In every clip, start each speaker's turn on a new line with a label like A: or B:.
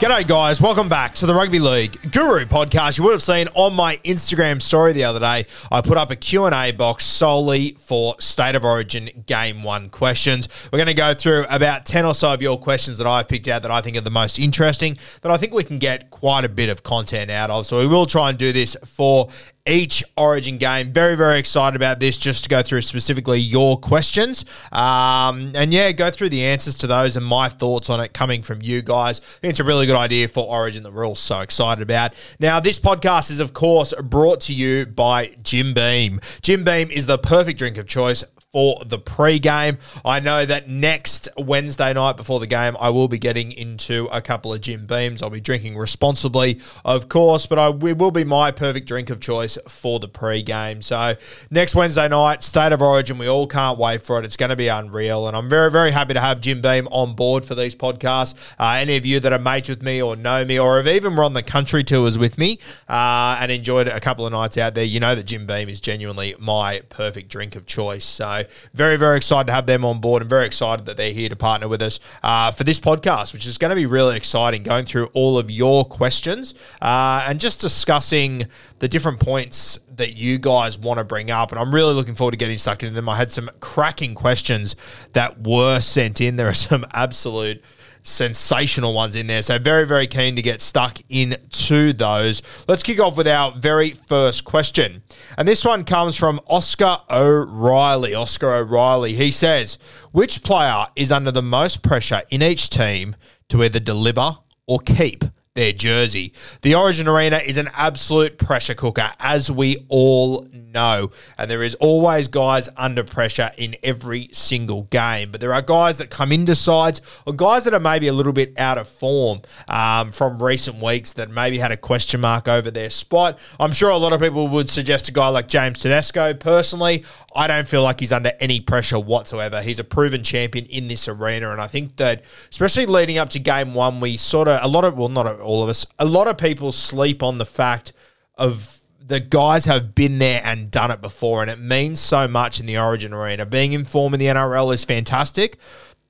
A: G'day, guys. Welcome back to the Rugby League Guru podcast. You would have seen on my Instagram story the other day, I put up a Q&A box solely for State of Origin Game 1 questions. We're going to go through about 10 or so of your questions that I've picked out that I think are the most interesting, that I think we can get quite a bit of content out of. So we will try and do this for each Origin game. Very, very excited about this just to go through specifically your questions. Um, and yeah, go through the answers to those and my thoughts on it coming from you guys. It's a really good idea for Origin that we're all so excited about. Now, this podcast is, of course, brought to you by Jim Beam. Jim Beam is the perfect drink of choice for the pre-game. I know that next Wednesday night before the game, I will be getting into a couple of Jim Beams. I'll be drinking responsibly, of course, but I it will be my perfect drink of choice for the pre-game. So next Wednesday night, State of Origin, we all can't wait for it. It's going to be unreal, and I'm very, very happy to have Jim Beam on board for these podcasts. Uh, any of you that are mates with me or know me, or have even run the country tours with me uh, and enjoyed a couple of nights out there, you know that Jim Beam is genuinely my perfect drink of choice. So very, very excited to have them on board and very excited that they're here to partner with us uh, for this podcast, which is going to be really exciting, going through all of your questions uh, and just discussing the different points that you guys want to bring up. And I'm really looking forward to getting stuck into them. I had some cracking questions that were sent in. There are some absolute sensational ones in there. So very, very keen to get stuck into those. Let's kick off with our very first question. And this one comes from Oscar O'Reilly. Oscar O'Reilly. He says, which player is under the most pressure in each team to either deliver or keep? Their jersey. The Origin Arena is an absolute pressure cooker, as we all know. No, and there is always guys under pressure in every single game. But there are guys that come into sides or guys that are maybe a little bit out of form um, from recent weeks that maybe had a question mark over their spot. I'm sure a lot of people would suggest a guy like James Tedesco. Personally, I don't feel like he's under any pressure whatsoever. He's a proven champion in this arena. And I think that, especially leading up to game one, we sort of, a lot of, well, not all of us, a lot of people sleep on the fact of the guys have been there and done it before, and it means so much in the Origin arena. Being in form in the NRL is fantastic,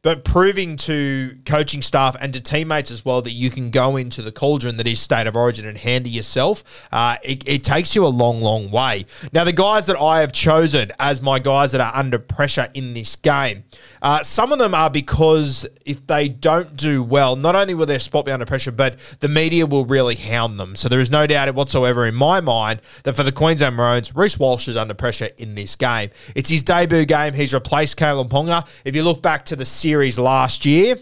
A: but proving to coaching staff and to teammates as well that you can go into the cauldron that is state of origin and handle yourself, uh, it, it takes you a long, long way. Now, the guys that I have chosen as my guys that are under pressure in this game, uh, some of them are because if they don't do well, not only will their spot be under pressure, but the media will really hound them. So there is no doubt whatsoever in my mind that for the Queensland Maroons, Reece Walsh is under pressure in this game. It's his debut game. He's replaced Kalyn Ponga. If you look back to the last year,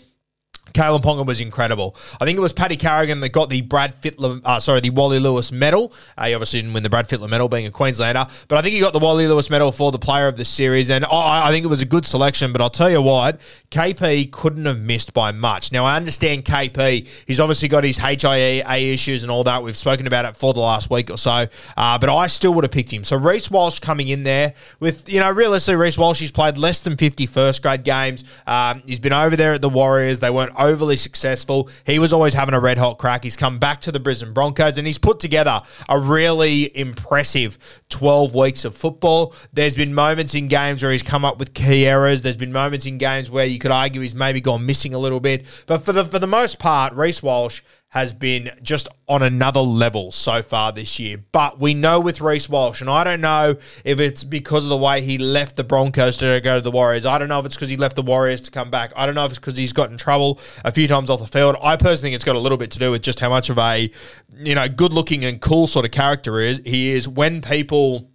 A: Kalyn Ponga was incredible. I think it was Paddy Carrigan that got the Brad Fittler, uh, sorry, the Wally Lewis medal. Uh, he obviously didn't win the Brad Fittler medal being a Queenslander, but I think he got the Wally Lewis medal for the player of the series. And I, I think it was a good selection, but I'll tell you what, KP couldn't have missed by much. Now, I understand KP, he's obviously got his HIA issues and all that. We've spoken about it for the last week or so, uh, but I still would have picked him. So Reece Walsh coming in there with, you know, realistically, Reece Walsh, he's played less than 50 first grade games. Um, he's been over there at the Warriors. They weren't overly successful. He was always having a red hot crack. He's come back to the Brisbane Broncos and he's put together a really impressive 12 weeks of football. There's been moments in games where he's come up with key errors. There's been moments in games where you could argue he's maybe gone missing a little bit. But for the for the most part, Reece Walsh has been just on another level so far this year. But we know with Reece Walsh, and I don't know if it's because of the way he left the Broncos to go to the Warriors. I don't know if it's because he left the Warriors to come back. I don't know if it's because he's got in trouble a few times off the field. I personally think it's got a little bit to do with just how much of a, you know, good looking and cool sort of character is he is when people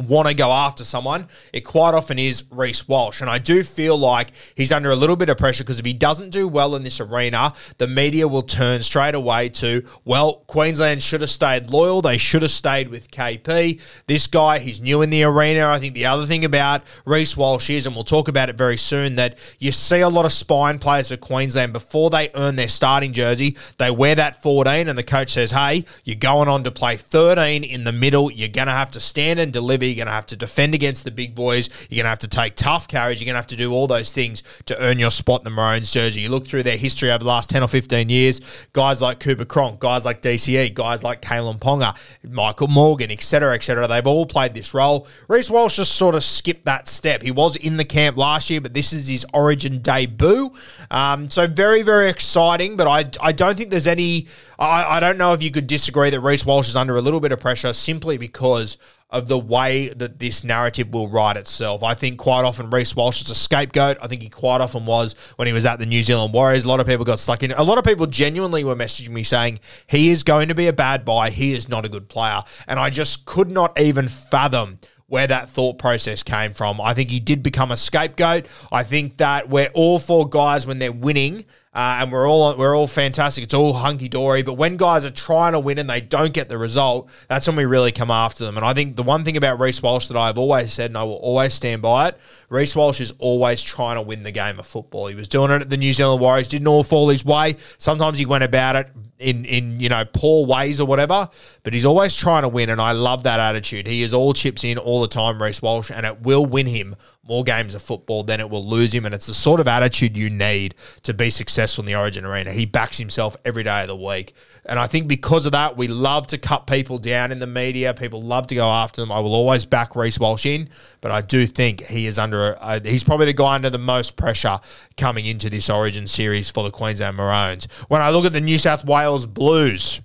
A: want to go after someone, it quite often is Reece Walsh. And I do feel like he's under a little bit of pressure because if he doesn't do well in this arena, the media will turn straight away to, well, Queensland should have stayed loyal. They should have stayed with KP. This guy, he's new in the arena. I think the other thing about Reece Walsh is, and we'll talk about it very soon, that you see a lot of spine players for Queensland before they earn their starting jersey, they wear that 14 and the coach says, hey, you're going on to play 13 in the middle. You're going to have to stand and deliver you're going to have to defend against the big boys. You're going to have to take tough carries. You're going to have to do all those things to earn your spot in the Maroons jersey. You look through their history over the last 10 or 15 years, guys like Cooper Cronk, guys like DCE, guys like Kalyn Ponga, Michael Morgan, etc., etc. They've all played this role. Reece Walsh just sort of skipped that step. He was in the camp last year, but this is his origin debut. Um, so very, very exciting, but I, I don't think there's any. I, I don't know if you could disagree that Reece Walsh is under a little bit of pressure simply because of the way that this narrative will write itself. I think quite often Reece Walsh is a scapegoat. I think he quite often was when he was at the New Zealand Warriors. A lot of people got stuck in. A lot of people genuinely were messaging me saying he is going to be a bad buy. He is not a good player, and I just could not even fathom where that thought process came from. I think he did become a scapegoat. I think that we're all for guys when they're winning uh, and we're all we're all fantastic. It's all hunky dory. But when guys are trying to win and they don't get the result, that's when we really come after them. And I think the one thing about Reece Walsh that I've always said, and I will always stand by it, Reece Walsh is always trying to win the game of football. He was doing it at the New Zealand Warriors, didn't all fall his way. Sometimes he went about it in in you know poor ways or whatever, but he's always trying to win, and I love that attitude. He is all chips in all the time, Reece Walsh, and it will win him more games of football than it will lose him, and it's the sort of attitude you need to be successful in the Origin arena. He backs himself every day of the week, and I think because of that, we love to cut people down in the media. People love to go after them. I will always back Reece Walsh in, but I do think he is under. A, he's probably the guy under the most pressure coming into this Origin series for the Queensland Maroons. When I look at the New South Wales Blues.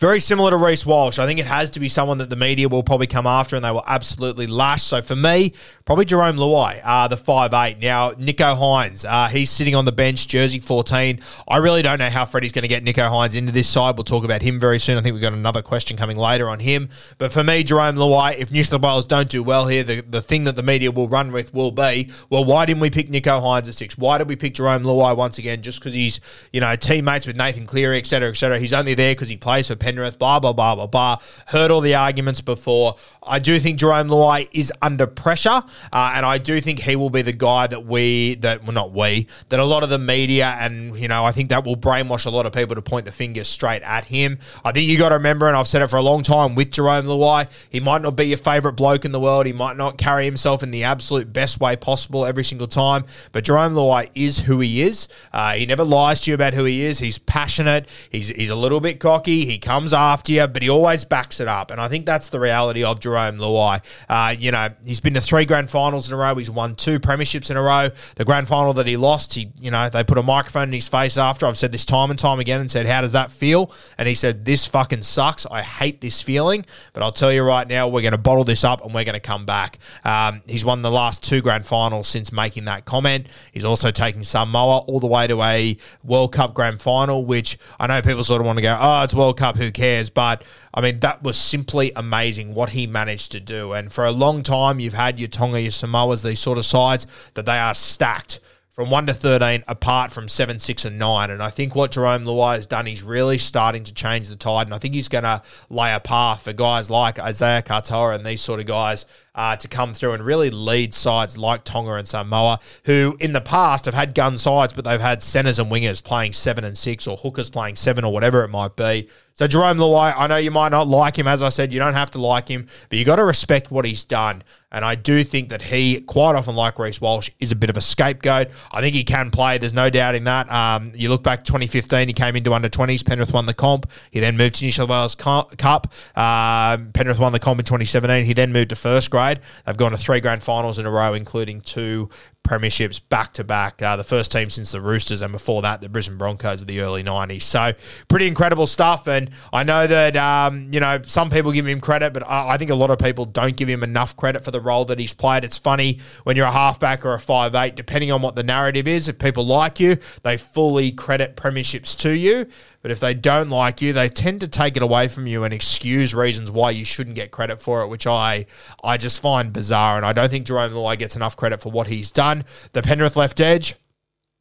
A: Very similar to Reece Walsh. I think it has to be someone that the media will probably come after and they will absolutely lash. So for me, probably Jarome Luai, uh, the five eight. Now, Nicho Hynes, uh, he's sitting on the bench, jersey 14. I really don't know how Freddie's going to get Nicho Hynes into this side. We'll talk about him very soon. I think we've got another question coming later on him. But for me, Jarome Luai, if New South Wales don't do well here, the, the thing that the media will run with will be, well, why didn't we pick Nicho Hynes at six? Why did we pick Jarome Luai once again? Just because he's, you know, teammates with Nathan Cleary, et cetera, et cetera. He's only there because he plays for Penrith, blah, blah, blah, blah, blah. Heard all the arguments before. I do think Jarome Luai is under pressure, uh, and I do think he will be the guy that we, that well, not we, that a lot of the media and, you know, I think that will brainwash a lot of people to point the finger straight at him. I think you got to remember, and I've said it for a long time with Jarome Luai, he might not be your favourite bloke in the world. He might not carry himself in the absolute best way possible every single time, but Jarome Luai is who he is. Uh, he never lies to you about who he is. He's passionate. He's, he's a little bit cocky. He comes after you, but he always backs it up. And I think that's the reality of Jarome Luai. Uh, you know, he's been to three grand finals in a row. He's won two premierships in a row. The grand final that he lost, he, you know, they put a microphone in his face after. I've said this time and time again and said, How does that feel? And he said, This fucking sucks. I hate this feeling. But I'll tell you right now, we're going to bottle this up and we're going to come back. Um, he's won the last two grand finals since making that comment. He's also taking Samoa all the way to a World Cup grand final, which I know people sort of want to go, Oh, it's World Cup, who cares? But I mean, that was simply amazing what he managed to do. And for a long time, you've had your Tonga, your Samoas, these sort of sides that they are stacked from 1 to 13 apart from 7, 6, and 9. And I think what Jarome Luai has done, he's really starting to change the tide. And I think he's going to lay a path for guys like Isaiah Katoa and these sort of guys uh, to come through and really lead sides like Tonga and Samoa, who in the past have had gun sides, but they've had centers and wingers playing seven and six or hookers playing seven or whatever it might be. So Jarome Luai, I know you might not like him. As I said, you don't have to like him, but you got to respect what he's done. And I do think that he, quite often, like Reece Walsh, is a bit of a scapegoat. I think he can play. There's no doubt in that. Um, you look back 2015, he came into under 20s. Penrith won the comp. He then moved to New South Wales Cup. Um, Penrith won the comp in 2017. He then moved to first grade. They've gone to three grand finals in a row, including two premierships back to back. Uh, the first team since the Roosters, and before that, the Brisbane Broncos of the early '90s. So pretty incredible stuff. And I know that um, you know some people give him credit, but I, I, think a lot of people don't give him enough credit for the role that he's played. It's funny when you're a halfback or a five eight, depending on what the narrative is. If people like you, they fully credit premierships to you. But if they don't like you, they tend to take it away from you and excuse reasons why you shouldn't get credit for it, which I I just find bizarre. And I don't think Jarome Luai gets enough credit for what he's done. The Penrith left edge.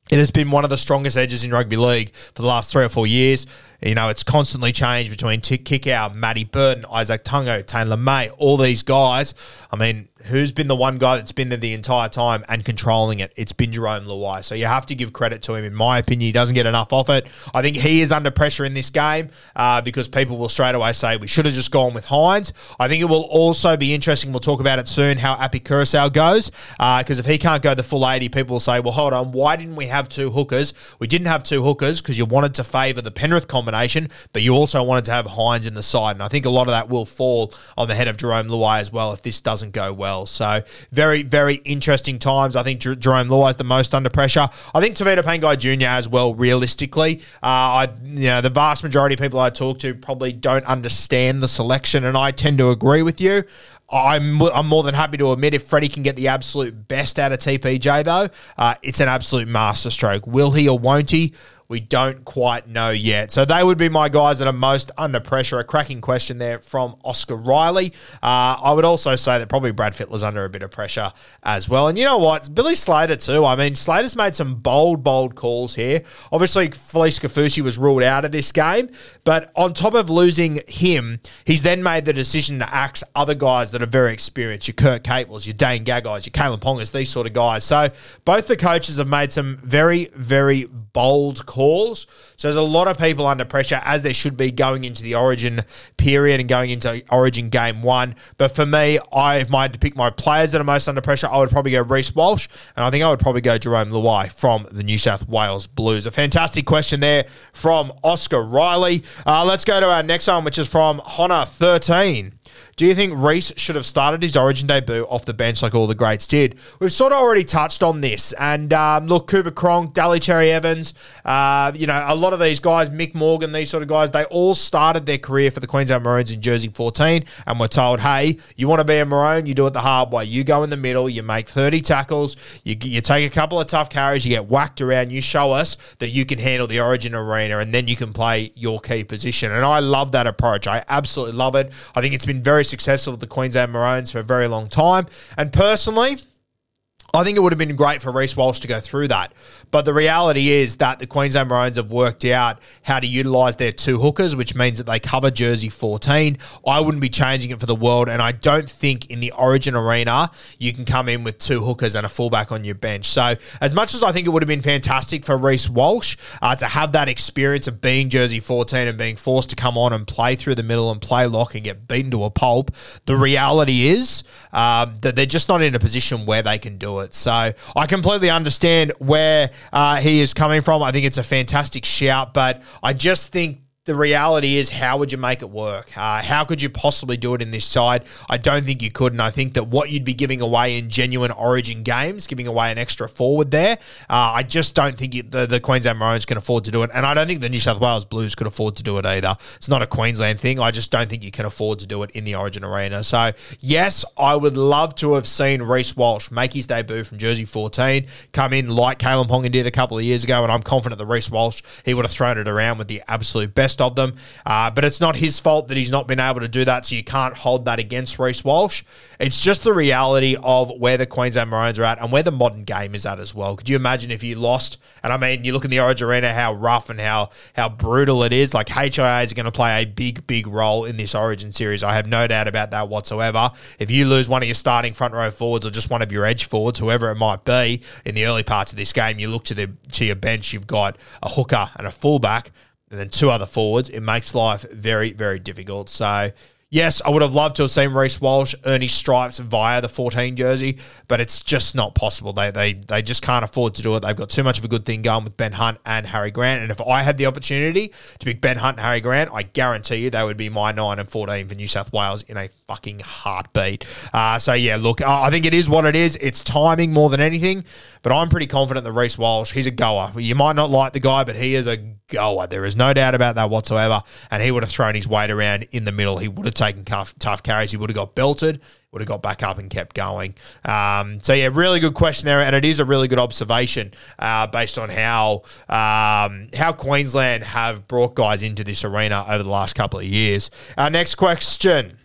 A: It has been one of the strongest edges in rugby league for the last three or four years. You know, it's constantly changed between Tick Kikau, Matty Burton, Izack Tago, Taylan May, all these guys. I mean, who's been the one guy that's been there the entire time and controlling it? It's been Jarome Luai. So you have to give credit to him. In my opinion, he doesn't get enough off it. I think he is under pressure in this game uh, because people will straight away say we should have just gone with Hynes. I think it will also be interesting. We'll talk about it soon how Api Koroisau goes because uh, if he can't go the full 80, people will say, well, hold on, why didn't we have two hookers? We didn't have two hookers because you wanted to favour the Penrith combination combination, but you also wanted to have Hynes in the side. And I think a lot of that will fall on the head of Jarome Luai as well if this doesn't go well. So very, very interesting times. I think Jer- Jarome Luai is the most under pressure. I think Tevita Pangai Jr. as well, realistically. Uh, I, you know, the vast majority of people I talk to probably don't understand the selection, and I tend to agree with you. I'm, I'm more than happy to admit if Freddie can get the absolute best out of TPJ, though, uh, it's an absolute masterstroke. Will he or won't he? We don't quite know yet. So they would be my guys that are most under pressure. A cracking question there from Oscar Riley. Uh, I would also say that probably Brad Fittler's under a bit of pressure as well. And you know what? Billy Slater too. I mean, Slater's made some bold, bold calls here. Obviously, Felice Kaufusi was ruled out of this game. But on top of losing him, he's then made the decision to axe other guys that are very experienced. Your Kurt Capewells, your Dane Gagai's, your Kalyn Pongas, these sort of guys. So both the coaches have made some very, very bold calls. So there's a lot of people under pressure, as there should be going into the Origin period and going into Origin game one. But for me, I if I had to pick my players that are most under pressure, I would probably go Reece Walsh, and I think I would probably go Jarome Luai from the New South Wales Blues. A fantastic question there from Oscar Riley. Uh, let's go to our next one, which is from Honna 13. Do you think Reece should have started his Origin debut off the bench like all the greats did? We've sort of already touched on this. And um, look, Cooper Cronk, Daly Cherry Evans, uh, you know, a lot of these guys, Mick Morgan, these sort of guys, they all started their career for the Queensland Maroons in Jersey 14 and were told, hey, you want to be a Maroon, you do it the hard way. You go in the middle, you make 30 tackles, you, you take a couple of tough carries, you get whacked around, you show us that you can handle the Origin arena, and then you can play your key position. And I love that approach. I absolutely love it. I think it's been very successful with the Queensland Maroons for a very long time. And personally, I think it would have been great for Reece Walsh to go through that. But the reality is that the Queensland Maroons have worked out how to utilise their two hookers, which means that they cover jersey 14. I wouldn't be changing it for the world. And I don't think in the Origin arena you can come in with two hookers and a fullback on your bench. So, as much as I think it would have been fantastic for Reece Walsh uh, to have that experience of being jersey 14 and being forced to come on and play through the middle and play lock and get beaten to a pulp, the reality is um, that they're just not in a position where they can do it it. So I completely understand where uh, he is coming from. I think it's a fantastic shout, but I just think the reality is, how would you make it work? Uh, how could you possibly do it in this side? I don't think you could. And I think that what you'd be giving away in genuine origin games, giving away an extra forward there, uh, I just don't think you, the, the Queensland Maroons can afford to do it. And I don't think the New South Wales Blues could afford to do it either. It's not a Queensland thing. I just don't think you can afford to do it in the origin arena. So, yes, I would love to have seen Reece Walsh make his debut from Jersey 14, come in like Kalyn Ponga did a couple of years ago. And I'm confident that Reece Walsh, he would have thrown it around with the absolute best best of them. Uh, but it's not his fault that he's not been able to do that, so you can't hold that against Reece Walsh. It's just the reality of where the Queensland Maroons are at and where the modern game is at as well. Could you imagine if you lost? And I mean, you look in the Origin Arena, how rough and how how brutal it is. Like HIA is going to play a big, big role in this Origin series. I have no doubt about that whatsoever. If you lose one of your starting front row forwards or just one of your edge forwards, whoever it might be, in the early parts of this game, you look to the to your bench. You've got a hooker and a fullback, and then two other forwards. It makes life very, very difficult. So Yes, I would have loved to have seen Reece Walsh earn his stripes via the 14 jersey, but it's just not possible. They, they they just can't afford to do it. They've got too much of a good thing going with Ben Hunt and Harry Grant. And if I had the opportunity to pick Ben Hunt and Harry Grant, I guarantee you they would be my 9 and 14 for New South Wales in a fucking heartbeat. Uh, so, yeah, look, I think it is what it is. It's timing more than anything, but I'm pretty confident that Reece Walsh, he's a goer. You might not like the guy, but he is a goer. There is no doubt about that whatsoever. And he would have thrown his weight around in the middle. He would have taken tough, tough carries. He would have got belted, would have got back up and kept going. Um, so, yeah, really good question there. And it is a really good observation uh, based on how, um, how Queensland have brought guys into this arena over the last couple of years. Our next question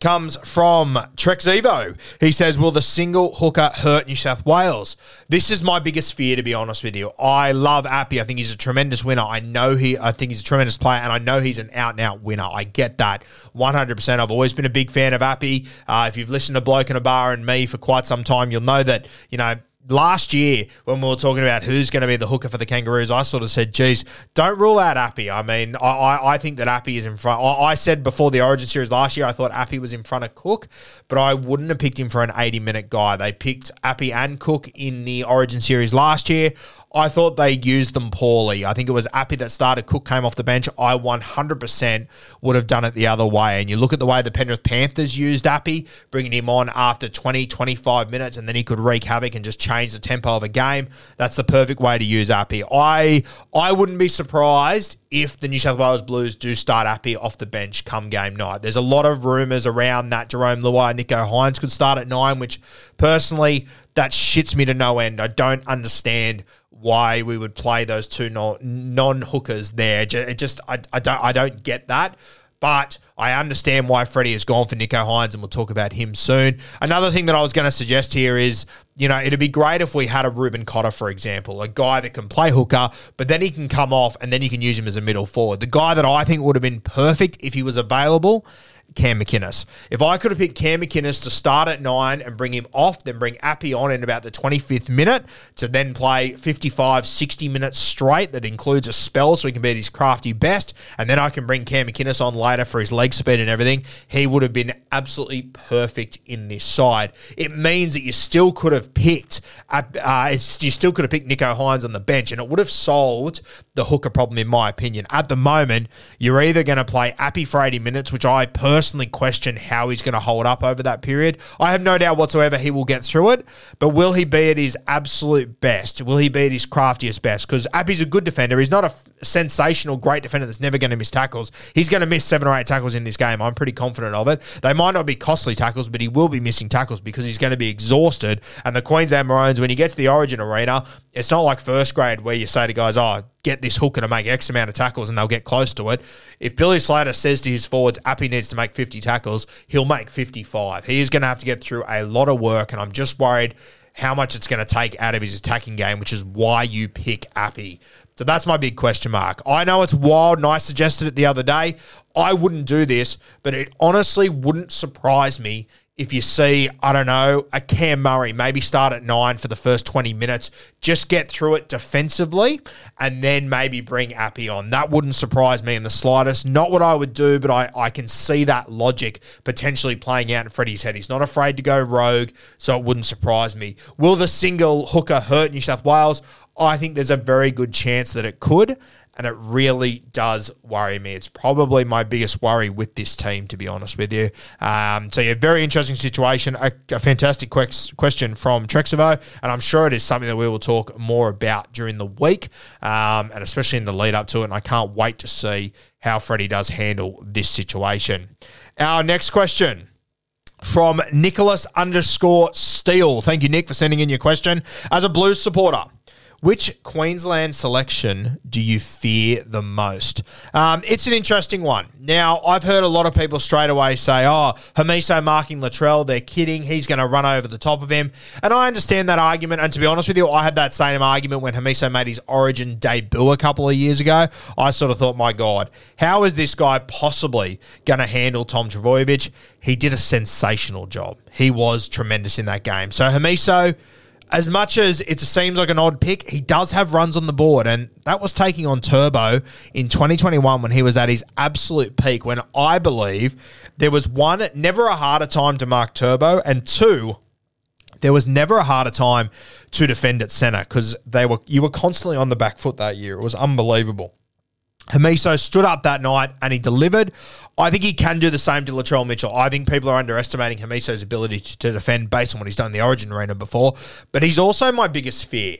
A: comes from Trex Evo. He says, Will the single hooker hurt New South Wales? This is my biggest fear, to be honest with you. I love Api. I think he's a tremendous winner. I know he, I think he's a tremendous player, and I know he's an out and out winner. I get that 100%. I've always been a big fan of Api. Uh, if you've listened to Bloke in a Bar and me for quite some time, you'll know that, you know, last year when we were talking about who's going to be the hooker for the Kangaroos, I sort of said, geez, don't rule out Api. I mean, I, I think that Api is in front. I, I, said before the Origin series last year, I thought Api was in front of Cook, but I wouldn't have picked him for an 80 minute guy. They picked Api and Cook in the Origin series last year. I thought they used them poorly. I think it was Api that started. Cook came off the bench. I 100% would have done it the other way. And you look at the way the Penrith Panthers used Api, bringing him on after 20, 25 minutes, and then he could wreak havoc and just change the tempo of a game. That's the perfect way to use Api. I I wouldn't be surprised if the New South Wales Blues do start Api off the bench come game night. There's a lot of rumours around that Jarome Luai, Nicho Hynes could start at nine, which personally that shits me to no end. I don't understand why we would play those two non hookers there. It just I, I don't I don't get that. But I understand why Freddie has gone for Nicho Hynes, and we'll talk about him soon. Another thing that I was going to suggest here is, you know, it'd be great if we had a Reuben Cotter, for example, a guy that can play hooker, but then he can come off and then you can use him as a middle forward. The guy that I think would have been perfect if he was available Cam McInnes. If I could have picked Cam McInnes to start at nine and bring him off, then bring Api on in about the 25th minute to then play 55, 60 minutes straight that includes a spell so he can be at his crafty best, and then I can bring Cam McInnes on later for his leg speed and everything, he would have been absolutely perfect in this side. It means that you still could have picked, uh, you still could have picked Nicho Hynes on the bench, and it would have solved the hooker problem, in my opinion. At the moment, you're either going to play Api for 80 minutes, which I personally personally question how he's going to hold up over that period. I have no doubt whatsoever he will get through it, but will he be at his absolute best? Will he be at his craftiest best? Because Api's a good defender. He's not a sensational, great defender that's never going to miss tackles. He's going to miss seven or eight tackles in this game. I'm pretty confident of it. They might not be costly tackles, but he will be missing tackles because he's going to be exhausted. And the Queensland Maroons, when you get to the Origin arena, it's not like first grade where you say to guys, oh, get this hooker to make X amount of tackles and they'll get close to it. If Billy Slater says to his forwards, Api needs to make 50 tackles, he'll make 55. He is going to have to get through a lot of work, and I'm just worried how much it's going to take out of his attacking game, which is why you pick Api. So that's my big question mark. I know it's wild, and I suggested it the other day. I wouldn't do this, but it honestly wouldn't surprise me if you see, I don't know, a Cam Murray, maybe start at nine for the first 20 minutes, just get through it defensively, and then maybe bring Api on. That wouldn't surprise me in the slightest. Not what I would do, but I, I can see that logic potentially playing out in Freddie's head. He's not afraid to go rogue, so it wouldn't surprise me. Will the single hooker hurt New South Wales? I think there's a very good chance that it could and it really does worry me. It's probably my biggest worry with this team, to be honest with you. Um, so, yeah, very interesting situation. A, a fantastic question from Trexivo, and I'm sure it is something that we will talk more about during the week, um, and especially in the lead up to it. And I can't wait to see how Freddie does handle this situation. Our next question from Nicholas underscore Steele. Thank you, Nick, for sending in your question. As a Blues supporter, Which Queensland selection do you fear the most? Um, it's an interesting one. Now, I've heard a lot of people straight away say, oh, Hamiso marking Latrell, they're kidding. He's going to run over the top of him. And I understand that argument. And to be honest with you, I had that same argument when Hamiso made his origin debut a couple of years ago. I sort of thought, my God, how is this guy possibly going to handle Tom Trbojevic? He did a sensational job. He was tremendous in that game. So, Hamiso as much as it seems like an odd pick, he does have runs on the board, and that was taking on Turbo in 2021 when he was at his absolute peak. When I believe there was one, never a harder time to mark Turbo, and two, there was never a harder time to defend at center because they were you were constantly on the back foot that year. It was unbelievable. Hamiso stood up that night and he delivered. I think he can do the same to Latrell Mitchell. I think people are underestimating Hamiso's ability to defend based on what he's done in the Origin arena before, but he's also my biggest fear.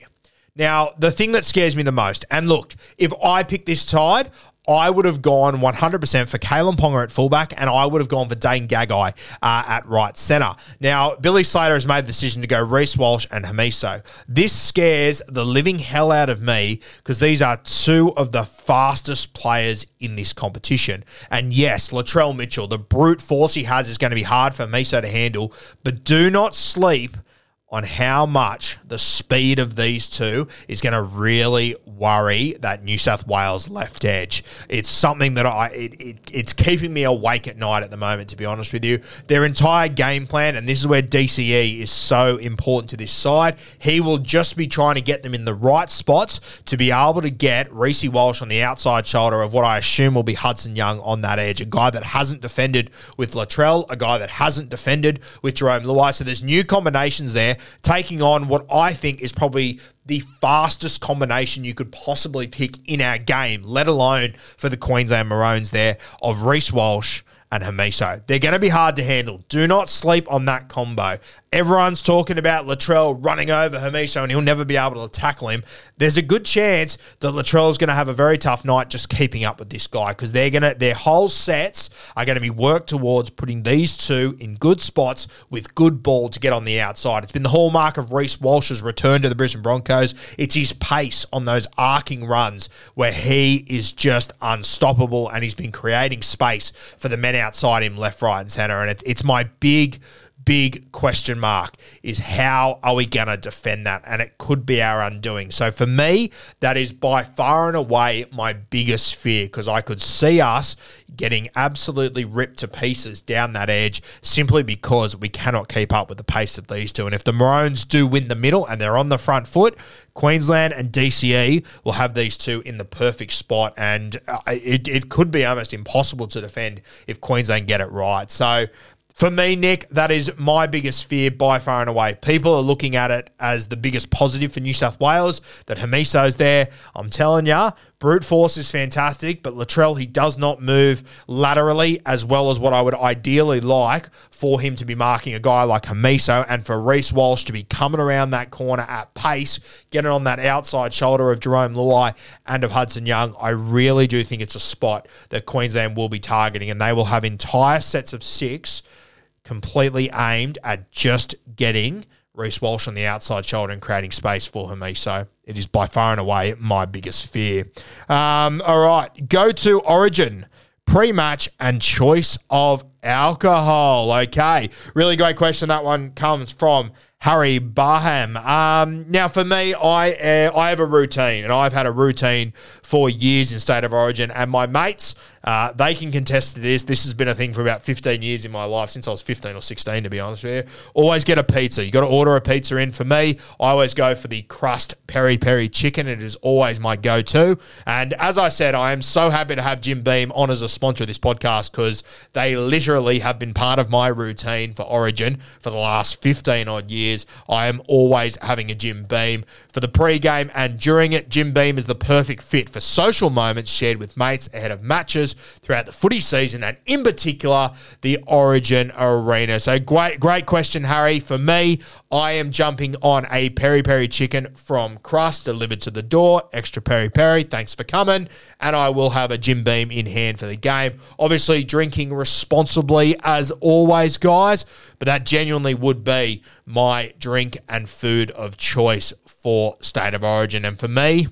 A: Now, the thing that scares me the most, and look, if I pick this tide, I would have gone 100% for Kalyn Ponga at fullback, and I would have gone for Dane Gagai uh, at right centre. Now, Billy Slater has made the decision to go Reece Walsh and Hamiso. This scares the living hell out of me because these are two of the fastest players in this competition. And yes, Latrell Mitchell, the brute force he has is going to be hard for Hamiso to handle, but do not sleep – on how much the speed of these two is going to really worry that New South Wales left edge. It's something that I it, it, it's keeping me awake at night at the moment. To be honest with you, their entire game plan, and this is where DCE is so important to this side. He will just be trying to get them in the right spots to be able to get Reece Walsh on the outside shoulder of what I assume will be Hudson Young on that edge, a guy that hasn't defended with Latrell, a guy that hasn't defended with Jarome Luai. So there's new combinations there taking on what I think is probably the fastest combination you could possibly pick in our game, let alone for the Queensland Maroons there of Reece Walsh and Hamiso. They're going to be hard to handle. Do not sleep on that combo. Everyone's talking about Latrell running over Hamiso and he'll never be able to tackle him. There's a good chance that Latrell's going to have a very tough night just keeping up with this guy because they're going to their whole sets are going to be worked towards putting these two in good spots with good ball to get on the outside. It's been the hallmark of Reece Walsh's return to the Brisbane Broncos. It's his pace on those arcing runs where he is just unstoppable and he's been creating space for the men outside him left, right, and center. And it, it's my big big question mark is how are we going to defend that? And it could be our undoing. So for me, that is by far and away my biggest fear because I could see us getting absolutely ripped to pieces down that edge simply because we cannot keep up with the pace of these two. And if the Maroons do win the middle and they're on the front foot, Queensland and DCE will have these two in the perfect spot. And uh, it, it could be almost impossible to defend if Queensland get it right. So for me, Nick, that is my biggest fear by far and away. People are looking at it as the biggest positive for New South Wales that Hamiso's there. I'm telling you, brute force is fantastic, but Latrell, he does not move laterally as well as what I would ideally like for him to be marking a guy like Hamiso and for Reece Walsh to be coming around that corner at pace, getting on that outside shoulder of Jarome Luai and of Hudson Young. I really do think it's a spot that Queensland will be targeting, and they will have entire sets of six completely aimed at just getting Reece Walsh on the outside shoulder and creating space for him. So it is by far and away my biggest fear. Um, all right, go to Origin pre-match and choice of alcohol. Okay, really great question. That one comes from Harry Baham. Um, now, for me, I uh, I have a routine, and I've had a routine for years in State of Origin, and my mates uh, they can contest to this. This has been a thing for about 15 years in my life, since I was 15 or 16, to be honest with you. Always get a pizza. You got to order a pizza in. For me, I always go for the crust peri peri chicken. It is always my go to. And as I said, I am so happy to have Jim Beam on as a sponsor of this podcast because they literally have been part of my routine for Origin for the last 15 odd years. I am always having a Jim Beam for the pre-game and during it. Jim Beam is the perfect fit for social moments shared with mates ahead of matches throughout the footy season and in particular the Origin Arena. So great, great question, Harry. For me, I am jumping on a peri peri chicken from Crust delivered to the door. Extra peri peri. Thanks for coming. And I will have a Jim Beam in hand for the game. Obviously, drinking responsibly as always, guys. But that genuinely would be my drink and food of choice for State of Origin. And for me,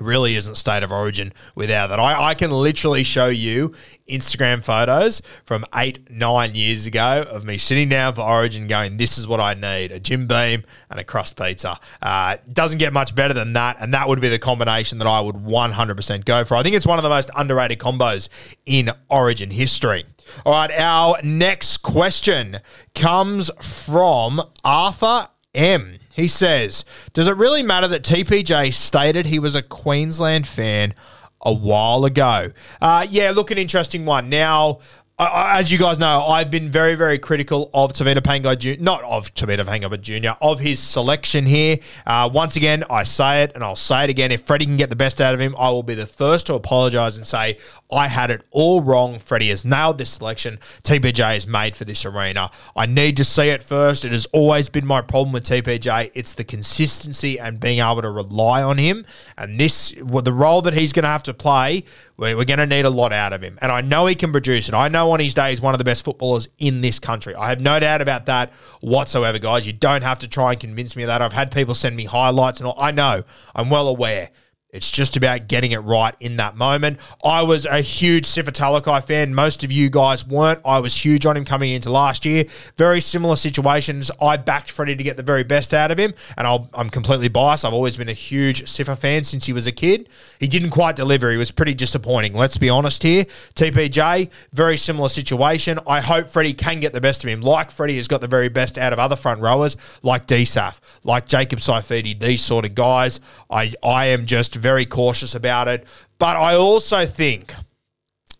A: really isn't state of origin without that. I, I can literally show you Instagram photos from eight, nine years ago of me sitting down for origin going, This is what I need a Jim Beam and a crust pizza. Uh, doesn't get much better than that. And that would be the combination that I would 100% go for. I think it's one of the most underrated combos in origin history. All right, our next question comes from Arthur M. He says, Does it really matter that TPJ stated he was a Queensland fan a while ago? Uh, yeah, look, an interesting one. Now, uh, as you guys know, I've been very, very critical of Tevita Pangai Jr., not of Tevita Pangai, but Jr., of his selection here. Uh, once again, I say it and I'll say it again. If Freddie can get the best out of him, I will be the first to apologise and say, I had it all wrong. Freddie has nailed this selection. TPJ is made for this arena. I need to see it first. It has always been my problem with TPJ. It's the consistency and being able to rely on him. And this, well, the role that he's going to have to play, we're, we're going to need a lot out of him. And I know he can produce it. I know on his day he's one of the best footballers in this country. I have no doubt about that whatsoever, guys. You don't have to try and convince me of that. I've had people send me highlights and all. I know. I'm well aware. It's just about getting it right in that moment. I was a huge Sifa Talakai fan. Most of you guys weren't. I was huge on him coming into last year. Very similar situations. I backed Freddie to get the very best out of him, and i am completely biased. I've always been a huge Sifa fan since he was a kid. He didn't quite deliver. He was pretty disappointing. Let's be honest here. TPJ, very similar situation. I hope Freddie can get the best of him. Like Freddie has got the very best out of other front rowers, like DSAF, like Jacob Saifiti, these sort of guys. I I am just very cautious about it. But I also think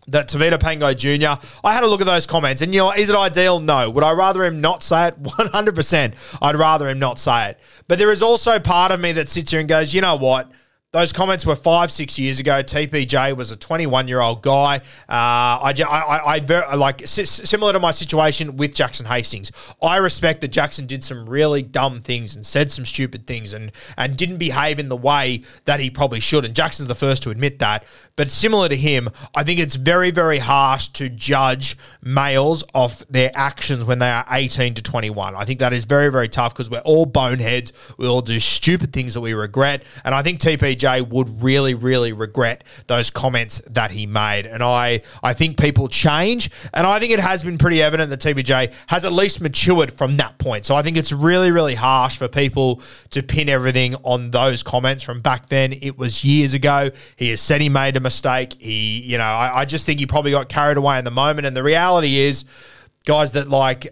A: that Tevita Pangai Jr., I had a look at those comments, and you know, is it ideal? No. Would I rather him not say it? 100%. I'd rather him not say it. But there is also part of me that sits here and goes, you know what? Those comments were five, six years ago. TPJ was a 21 year old guy. Uh, I, I, I, like similar to my situation with Jackson Hastings. I respect that Jackson did some really dumb things and said some stupid things and and didn't behave in the way that he probably should. And Jackson's the first to admit that. But similar to him, I think it's very, very harsh to judge males off their actions when they are 18 to 21. I think that is very, very tough because we're all boneheads. We all do stupid things that we regret. And I think TPJ TPJ would really, really regret those comments that he made. And I, I think people change. And I think it has been pretty evident that TPJ has at least matured from that point. So I think it's really, really harsh for people to pin everything on those comments from back then. It was years ago. He has said he made a mistake. He, you know, I, I just think he probably got carried away in the moment. And the reality is, guys, that like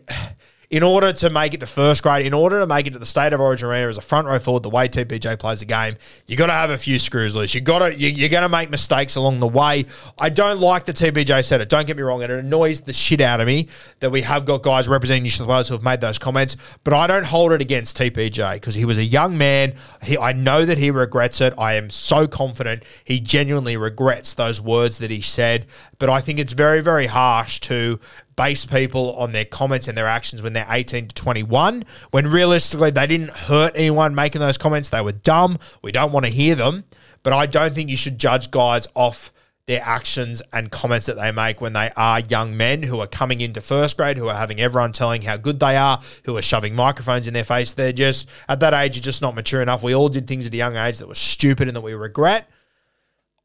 A: in order to make it to first grade, in order to make it to the state of origin arena as a front row forward, the way TPJ plays the game, you got to have a few screws loose. You got to you, are going to make mistakes along the way. I don't like the TPJ said it. Don't get me wrong, and it annoys the shit out of me that we have got guys representing New South Wales who have made those comments. But I don't hold it against TPJ because he was a young man. He, I know that he regrets it. I am so confident he genuinely regrets those words that he said. But I think it's very very harsh to base people on their comments and their actions when they're 18 to 21, when realistically they didn't hurt anyone making those comments. They were dumb. We don't want to hear them. But I don't think you should judge guys off their actions and comments that they make when they are young men who are coming into first grade, who are having everyone telling how good they are, who are shoving microphones in their face. They're just, at that age, you're just not mature enough. We all did things at a young age that were stupid and that we regret.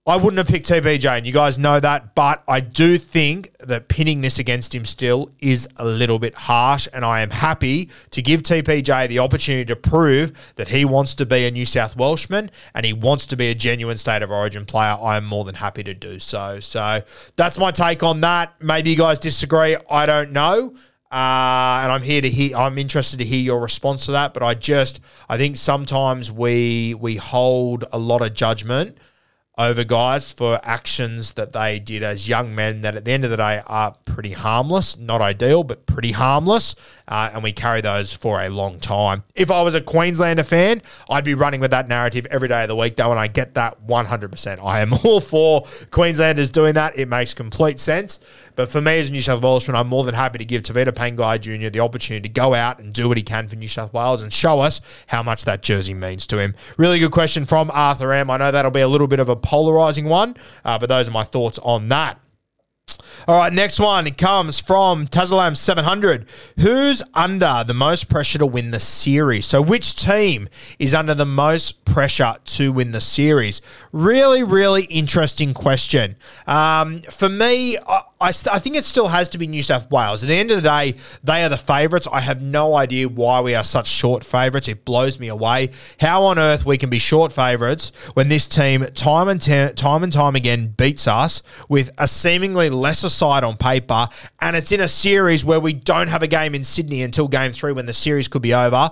A: I wouldn't have picked TPJ, and you guys know that, but I do think that pinning this against him still is a little bit harsh, and I am happy to give TPJ the opportunity to prove that he wants to be a New South Welshman and he wants to be a genuine state of origin player. I am more than happy to do so. So that's my take on that. Maybe you guys disagree. I don't know. Uh, and I'm here to hear. I'm interested to hear your response to that. But I just, I think sometimes we we hold a lot of judgment over guys for actions that they did as young men that at the end of the day are pretty harmless. Not ideal, but pretty harmless. Uh, and we carry those for a long time. If I was a Queenslander fan, I'd be running with that narrative every day of the week, though, and I get that 100%. I am all for Queenslanders doing that. It makes complete sense. But for me as a New South Welshman, I'm more than happy to give Tevita Pangai Jr. the opportunity to go out and do what he can for New South Wales and show us how much that jersey means to him. Really good question from Arthur M. I know that'll be a little bit of a polarizing one, uh, but those are my thoughts on that. All right, next one it comes from Tazalam 700. Who's under the most pressure to win the series? So, which team is under the most pressure to win the series? Really, really interesting question. Um, for me, I, I, st- I, think it still has to be New South Wales. At the end of the day, they are the favourites. I have no idea why we are such short favourites. It blows me away. How on earth we can be short favourites when this team, time and t- time and time again, beats us with a seemingly lesser side on paper, and it's in a series where we don't have a game in Sydney until game three when the series could be over.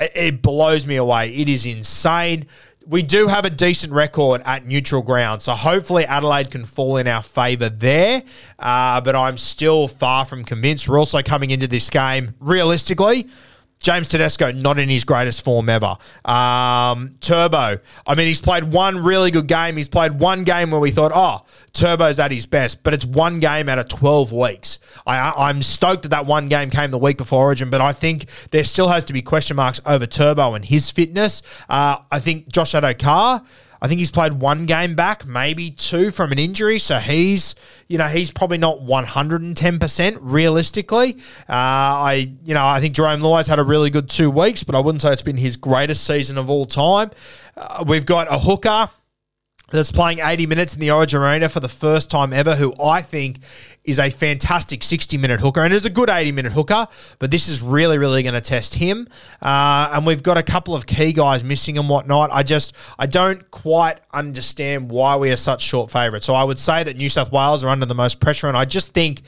A: It, blows me away. It is insane we do have a decent record at neutral ground, so hopefully Adelaide can fall in our favour there. Uh, but I'm still far from convinced. We're also coming into this game realistically James Tedesco, not in his greatest form ever. Um, Turbo, I mean, he's played one really good game. He's played one game where we thought, oh, Turbo's at his best, but it's one game out of 12 weeks. I, I'm stoked that that one game came the week before Origin, but I think there still has to be question marks over Turbo and his fitness. Uh, I think Josh Addo-Carr I think he's played one game back, maybe two from an injury. So he's, you know, he's probably not 110% realistically. Uh, I, you know, I think Jarome Luai's had a really good two weeks, but I wouldn't say it's been his greatest season of all time. Uh, we've got a hooker that's playing 80 minutes in the Origin Arena for the first time ever, who I think is a fantastic 60 minute hooker and is a good 80 minute hooker, but this is really, really going to test him. Uh, and we've got a couple of key guys missing and whatnot. I just, I don't quite understand why we are such short favourites. So I would say that New South Wales are under the most pressure, and I just think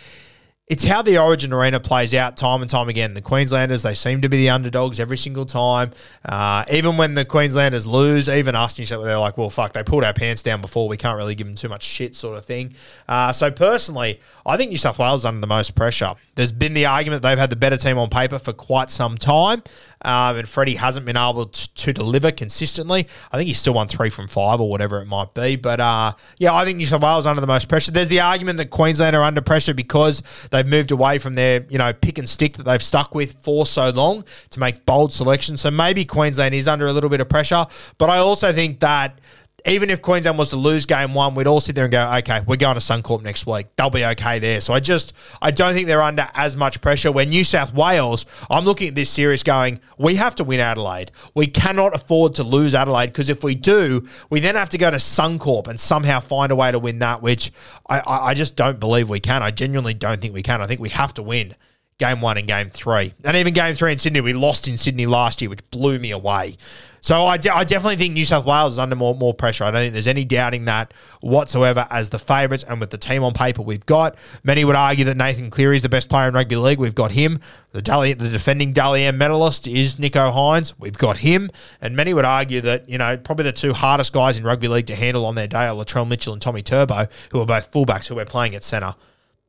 A: it's how the Origin Arena plays out time and time again. The Queenslanders, they seem to be the underdogs every single time. Uh, even when the Queenslanders lose, even us, they're like, well, fuck, they pulled our pants down before. We can't really give them too much shit, sort of thing. Uh, so personally, I think New South Wales under the most pressure. There's been the argument they've had the better team on paper for quite some time, um, and Freddie hasn't been able to, to, deliver consistently. I think he's still won three from five or whatever it might be. But uh, yeah, I think New South Wales under the most pressure. There's the argument that Queensland are under pressure because they've moved away from their you know pick and stick that they've stuck with for so long to make bold selections. So maybe Queensland is under a little bit of pressure. But I also think that even if Queensland was to lose game one, we'd all sit there and go, okay, we're going to Suncorp next week. They'll be okay there. So I just, I don't think they're under as much pressure. Where New South Wales, I'm looking at this series going, we have to win Adelaide. We cannot afford to lose Adelaide because if we do, we then have to go to Suncorp and somehow find a way to win that, which I, I just don't believe we can. I genuinely don't think we can. I think we have to win game one and game three. And even game three in Sydney, we lost in Sydney last year, which blew me away. So I, de- I definitely think New South Wales is under more, more pressure. I don't think there's any doubting that whatsoever as the favourites and with the team on paper we've got. Many would argue that Nathan Cleary is the best player in rugby league. We've got him. The, Dally, the defending Dally M medalist is Nicho Hynes. We've got him. And many would argue that, you know, probably the two hardest guys in rugby league to handle on their day are Latrell Mitchell and Tommy Turbo, who are both fullbacks who we're playing at centre.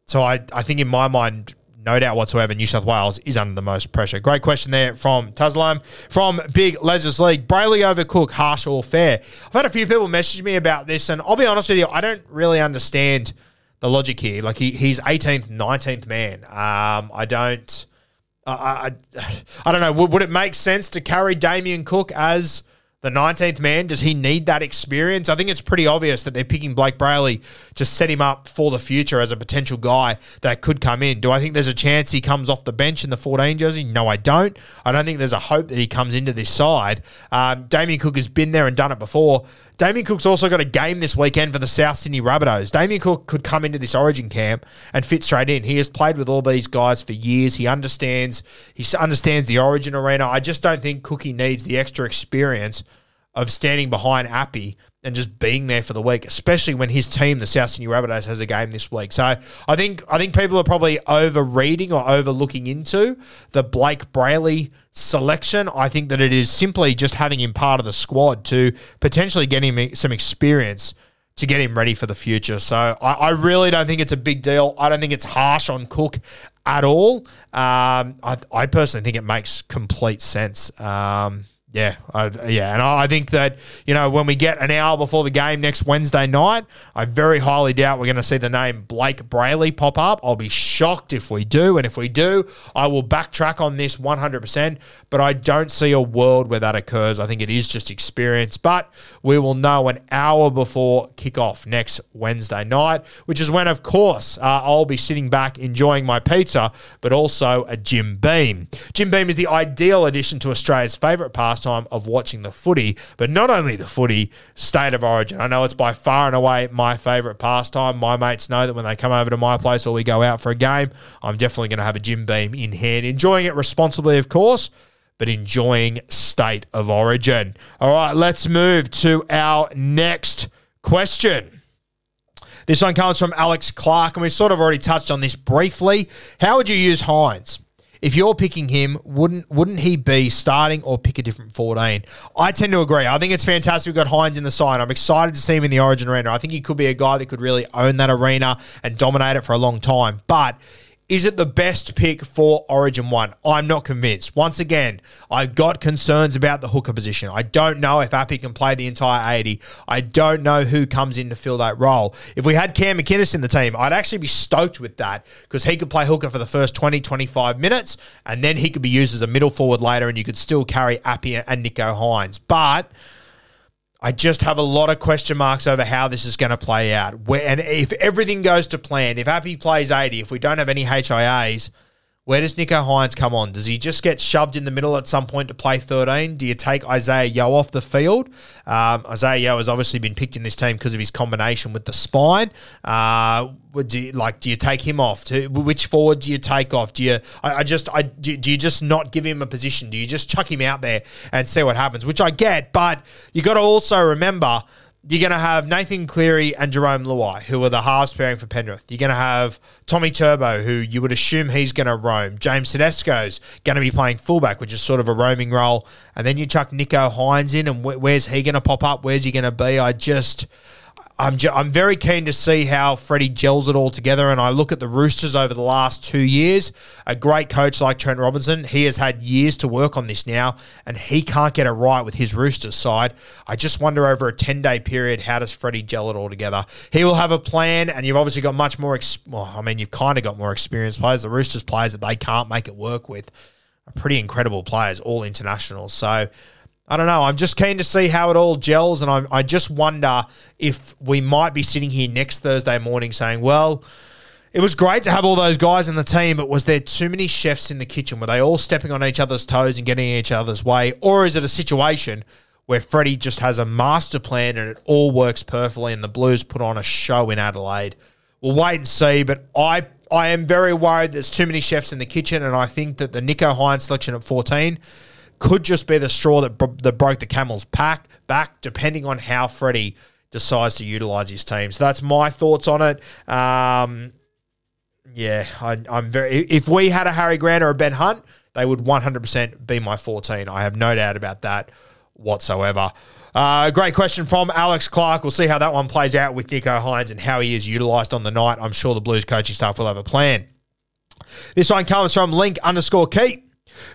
A: So I, I think in my mind, no doubt whatsoever, New South Wales is under the most pressure. Great question there from Tazlam. From Big Lesers League, Brailey over Cook, harsh or fair? I've had a few people message me about this, and I'll be honest with you, I don't really understand the logic here. Like, he, he's 18th, 19th man. Um, I don't... I, I, I don't know. Would, would it make sense to carry Damien Cook as the 19th man, does he need that experience? I think it's pretty obvious that they're picking Blake Brailey to set him up for the future as a potential guy that could come in. Do I think there's a chance he comes off the bench in the 14 jersey? No, I don't. I don't think there's a hope that he comes into this side. Um, Damien Cook has been there and done it before. Damien Cook's also got a game this weekend for the South Sydney Rabbitohs. Damien Cook could come into this Origin camp and fit straight in. He has played with all these guys for years. He understands. He understands the Origin arena. I just don't think Cookie needs the extra experience of standing behind Api and just being there for the week, especially when his team, the South Sydney Rabbitohs, has a game this week. So I think I think people are probably overreading or overlooking into the Blake Brailey selection. I think that it is simply just having him part of the squad to potentially get him some experience to get him ready for the future. So I, I really don't think it's a big deal. I don't think it's harsh on Cook at all. Um, I, I personally think it makes complete sense. Um, yeah, I, yeah, and I think that you know when we get an hour before the game next Wednesday night, I very highly doubt we're going to see the name Blake Brailey pop up. I'll be shocked if we do, and if we do, I will backtrack on this 100%. But I don't see a world where that occurs. I think it is just experience, but we will know an hour before kickoff next Wednesday night, which is when, of course, uh, I'll be sitting back enjoying my pizza, but also a Jim Beam. Jim Beam is the ideal addition to Australia's favourite pastime pastime of watching the footy, but not only the footy, state of origin. I know it's by far and away my favourite pastime. My mates know that when they come over to my place or we go out for a game, I'm definitely going to have a Jim Beam in hand, enjoying it responsibly, of course but enjoying state of origin. All right, let's move to our next question. This one comes from Alex Clark, and we've sort of already touched on this briefly. How would you use Hynes? If you're picking him, wouldn't wouldn't he be starting or pick a different 14? I tend to agree. I think it's fantastic we've got Hynes in the side. I'm excited to see him in the Origin arena. I think he could be a guy that could really own that arena and dominate it for a long time. But is it the best pick for Origin 1? I'm not convinced. Once again, I've got concerns about the hooker position. I don't know if Api can play the entire 80. I don't know who comes in to fill that role. If we had Cam McInnes in the team, I'd actually be stoked with that because he could play hooker for the first 20, 25 minutes and then he could be used as a middle forward later and you could still carry Api and Nicho Hynes. But I just have a lot of question marks over how this is going to play out. Where, and if everything goes to plan, if Api plays 80, if we don't have any HIAs, where does Nicho Hynes come on? Does he just get shoved in the middle at some point to play 13? Do you take Isaah Yeo off the field? Um, Isaah Yeo has obviously been picked in this team because of his combination with the spine. Uh, do you, like, do you take him off? To, which forward do you take off? Do you, I, I just, I do, do, you just not give him a position? Do you just chuck him out there and see what happens? Which I get, but you got to also remember you're going to have Nathan Cleary and Jarome Luai, who are the halves pairing for Penrith. You're going to have Tommy Turbo, who you would assume he's going to roam. James Tedesco's going to be playing fullback, which is sort of a roaming role. And then you chuck Nicho Hynes in, and wh- where's he going to pop up? Where's he going to be? I just. I'm, ju- I'm very keen to see how Freddie gels it all together. And I look at the Roosters over the last two years. A great coach like Trent Robinson, he has had years to work on this now, and he can't get it right with his Roosters side. I just wonder over a 10 day period, how does Freddie gel it all together? He will have a plan, and you've obviously got much more, ex- well, I mean, you've kind of got more experienced players. The Roosters players that they can't make it work with pretty incredible players, all internationals. So, I don't know. I'm just keen to see how it all gels, and I, I just wonder if we might be sitting here next Thursday morning saying, well, it was great to have all those guys in the team, but was there too many chefs in the kitchen? Were they all stepping on each other's toes and getting in each other's way? Or is it a situation where Freddie just has a master plan and it all works perfectly and the Blues put on a show in Adelaide? We'll wait and see, but I I am very worried there's too many chefs in the kitchen, and I think that the Nicho Hynes selection at 14 could just be the straw that, that broke the camel's pack back, depending on how Freddie decides to utilize his team. So that's my thoughts on it. Um, yeah, I, I'm very. If we had a Harry Grant or a Ben Hunt, they would 100% be my 14. I have no doubt about that whatsoever. Uh, great question from Alex Clark. We'll see how that one plays out with Nicho Hynes and how he is utilised on the night. I'm sure the Blues coaching staff will have a plan. This one comes from Link underscore Keep.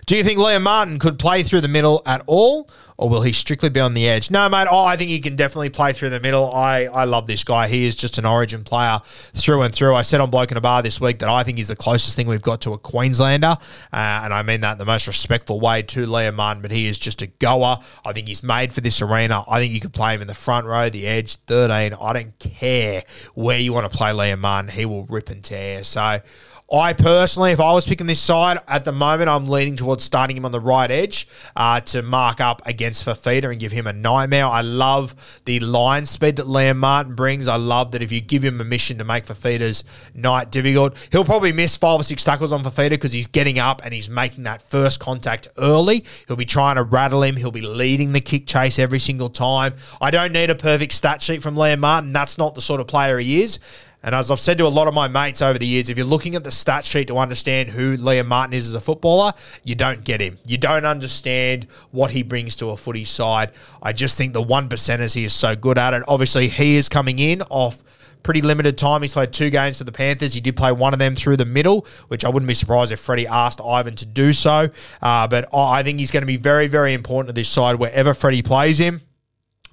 A: Do you think Liam Martin could play through the middle at all, or will he strictly be on the edge? No, mate. Oh, I think he can definitely play through the middle. I, I love this guy. He is just an origin player through and through. I said on Bloke in a Bar this week that I think he's the closest thing we've got to a Queenslander, uh, and I mean that in the most respectful way to Liam Martin, but he is just a goer. I think he's made for this arena. I think you could play him in the front row, the edge, 13. I don't care where you want to play Liam Martin. He will rip and tear. So I personally, if I was picking this side at the moment, I'm leaning towards starting him on the right edge uh, to mark up against Fifita and give him a nightmare. I love the line speed that Liam Martin brings. I love that if you give him a mission to make Fifita's night difficult, he'll probably miss five or six tackles on Fifita because he's getting up and he's making that first contact early. He'll be trying to rattle him. He'll be leading the kick chase every single time. I don't need a perfect stat sheet from Liam Martin. That's not the sort of player he is. And as I've said to a lot of my mates over the years, if you're looking at the stat sheet to understand who Liam Martin is as a footballer, you don't get him. You don't understand what he brings to a footy side. I just think the one percenters he is so good at it. Obviously, he is coming in off pretty limited time. He's played two games for the Panthers. He did play one of them through the middle, which I wouldn't be surprised if Freddie asked Ivan to do so. Uh, but I think he's going to be very, very important to this side wherever Freddie plays him.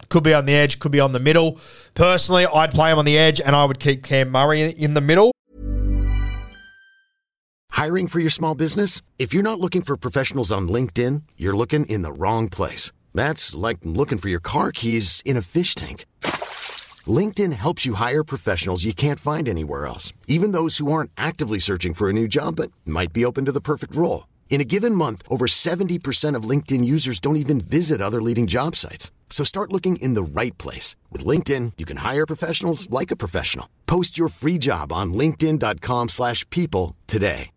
A: Could be on the edge, could be on the middle. Personally, I'd play him on the edge and I would keep Cam Murray in the middle.
B: Hiring for your small business? If you're not looking for professionals on LinkedIn, you're looking in the wrong place. That's like looking for your car keys in a fish tank. LinkedIn helps you hire professionals you can't find anywhere else, even those who aren't actively searching for a new job but might be open to the perfect role. In a given month, over 70% of LinkedIn users don't even visit other leading job sites. So start looking in the right place. With LinkedIn, you can hire professionals like a professional. Post your free job on linkedin.com slash people today.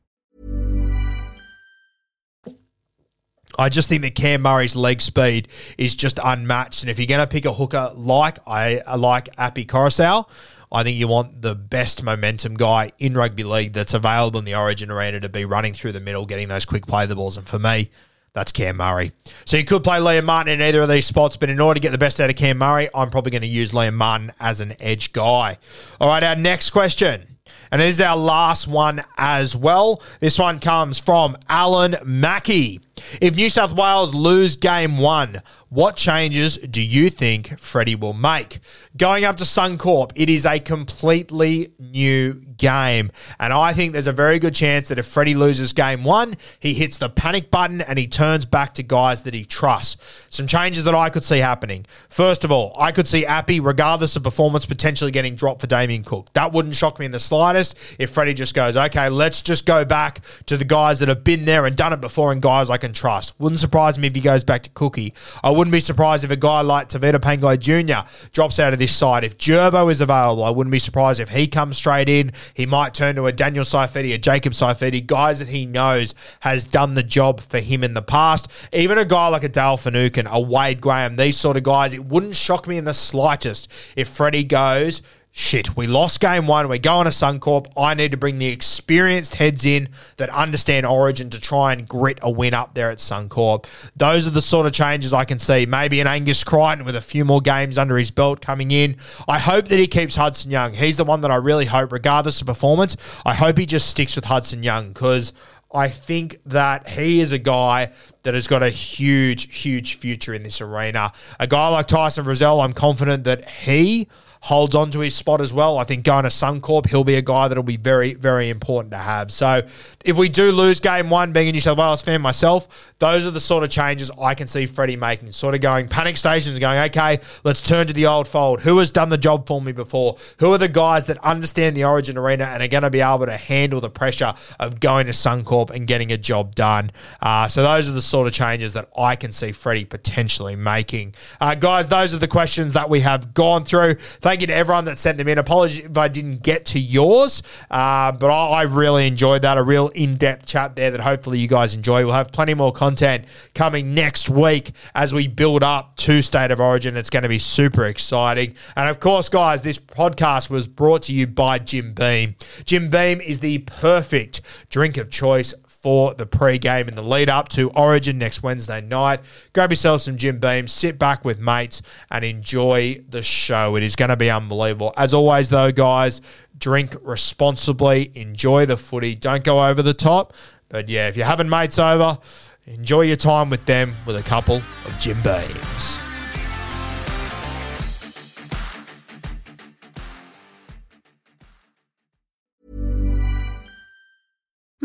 A: I just think that Cam Murray's leg speed is just unmatched. And if you're going to pick a hooker like I like Api Koroisau, I think you want the best momentum guy in rugby league that's available in the Origin arena to be running through the middle, getting those quick play the balls. And for me, that's Cam Murray. So you could play Liam Martin in either of these spots, but in order to get the best out of Cam Murray, I'm probably going to use Liam Martin as an edge guy. All right, our next question. And this is our last one as well. This one comes from Alan Mackey. If New South Wales lose game one, what changes do you think Freddie will make? Going up to Suncorp, it is a completely new game. And I think there's a very good chance that if Freddie loses game one, he hits the panic button and he turns back to guys that he trusts. Some changes that I could see happening. First of all, I could see Api, regardless of performance, potentially getting dropped for Damien Cook. That wouldn't shock me in the slightest if Freddie just goes, okay, let's just go back to the guys that have been there and done it before and guys I can trust. Wouldn't surprise me if he goes back to Cookie. I wouldn't be surprised if a guy like Tevita Pangai Jr. drops out of this side. If Gerbo is available, I wouldn't be surprised if he comes straight in. He might turn to a Daniel Saifiti, a Jacob Saifiti, guys that he knows has done the job for him in the past. Even a guy like a Dale Finucane, a Wade Graham, these sort of guys, it wouldn't shock me in the slightest if Freddie goes shit, we lost game one. We're going to Suncorp. I need to bring the experienced heads in that understand Origin to try and grit a win up there at Suncorp. Those are the sort of changes I can see. Maybe an Angus Crichton with a few more games under his belt coming in. I hope that he keeps Hudson Young. He's the one that I really hope, regardless of performance, I hope he just sticks with Hudson Young because. I think that he is a guy that has got a huge, huge future in this arena. A guy like Tyson Frizell, I'm confident that he holds on to his spot as well. I think going to Suncorp, he'll be a guy that'll be very, very important to have. So if we do lose game one, being a New South Wales fan myself, those are the sort of changes I can see Freddie making. Sort of going panic stations, going, okay, let's turn to the old fold. Who has done the job for me before? Who are the guys that understand the Origin arena and are going to be able to handle the pressure of going to Suncorp and getting a job done? Uh, so those are the sort of changes that I can see Freddie potentially making. Uh, guys, those are the questions that we have gone through. Thank you to everyone that sent them in. Apologies if I didn't get to yours, uh, but I, I really enjoyed that. A real in depth chat there that hopefully you guys enjoy. We'll have plenty more content coming next week as we build up to State of Origin. It's going to be super exciting. And of course, guys, this podcast was brought to you by Jim Beam. Jim Beam is the perfect drink of choice for the pre-game and the lead up to Origin next Wednesday night. Grab yourself some Jim Beam, sit back with mates, and enjoy the show. It is going to be unbelievable. As always, though, guys, drink responsibly, enjoy the footy, don't go over the top. But yeah, if you're having mates over, enjoy your time with them with a couple of Jim Beams.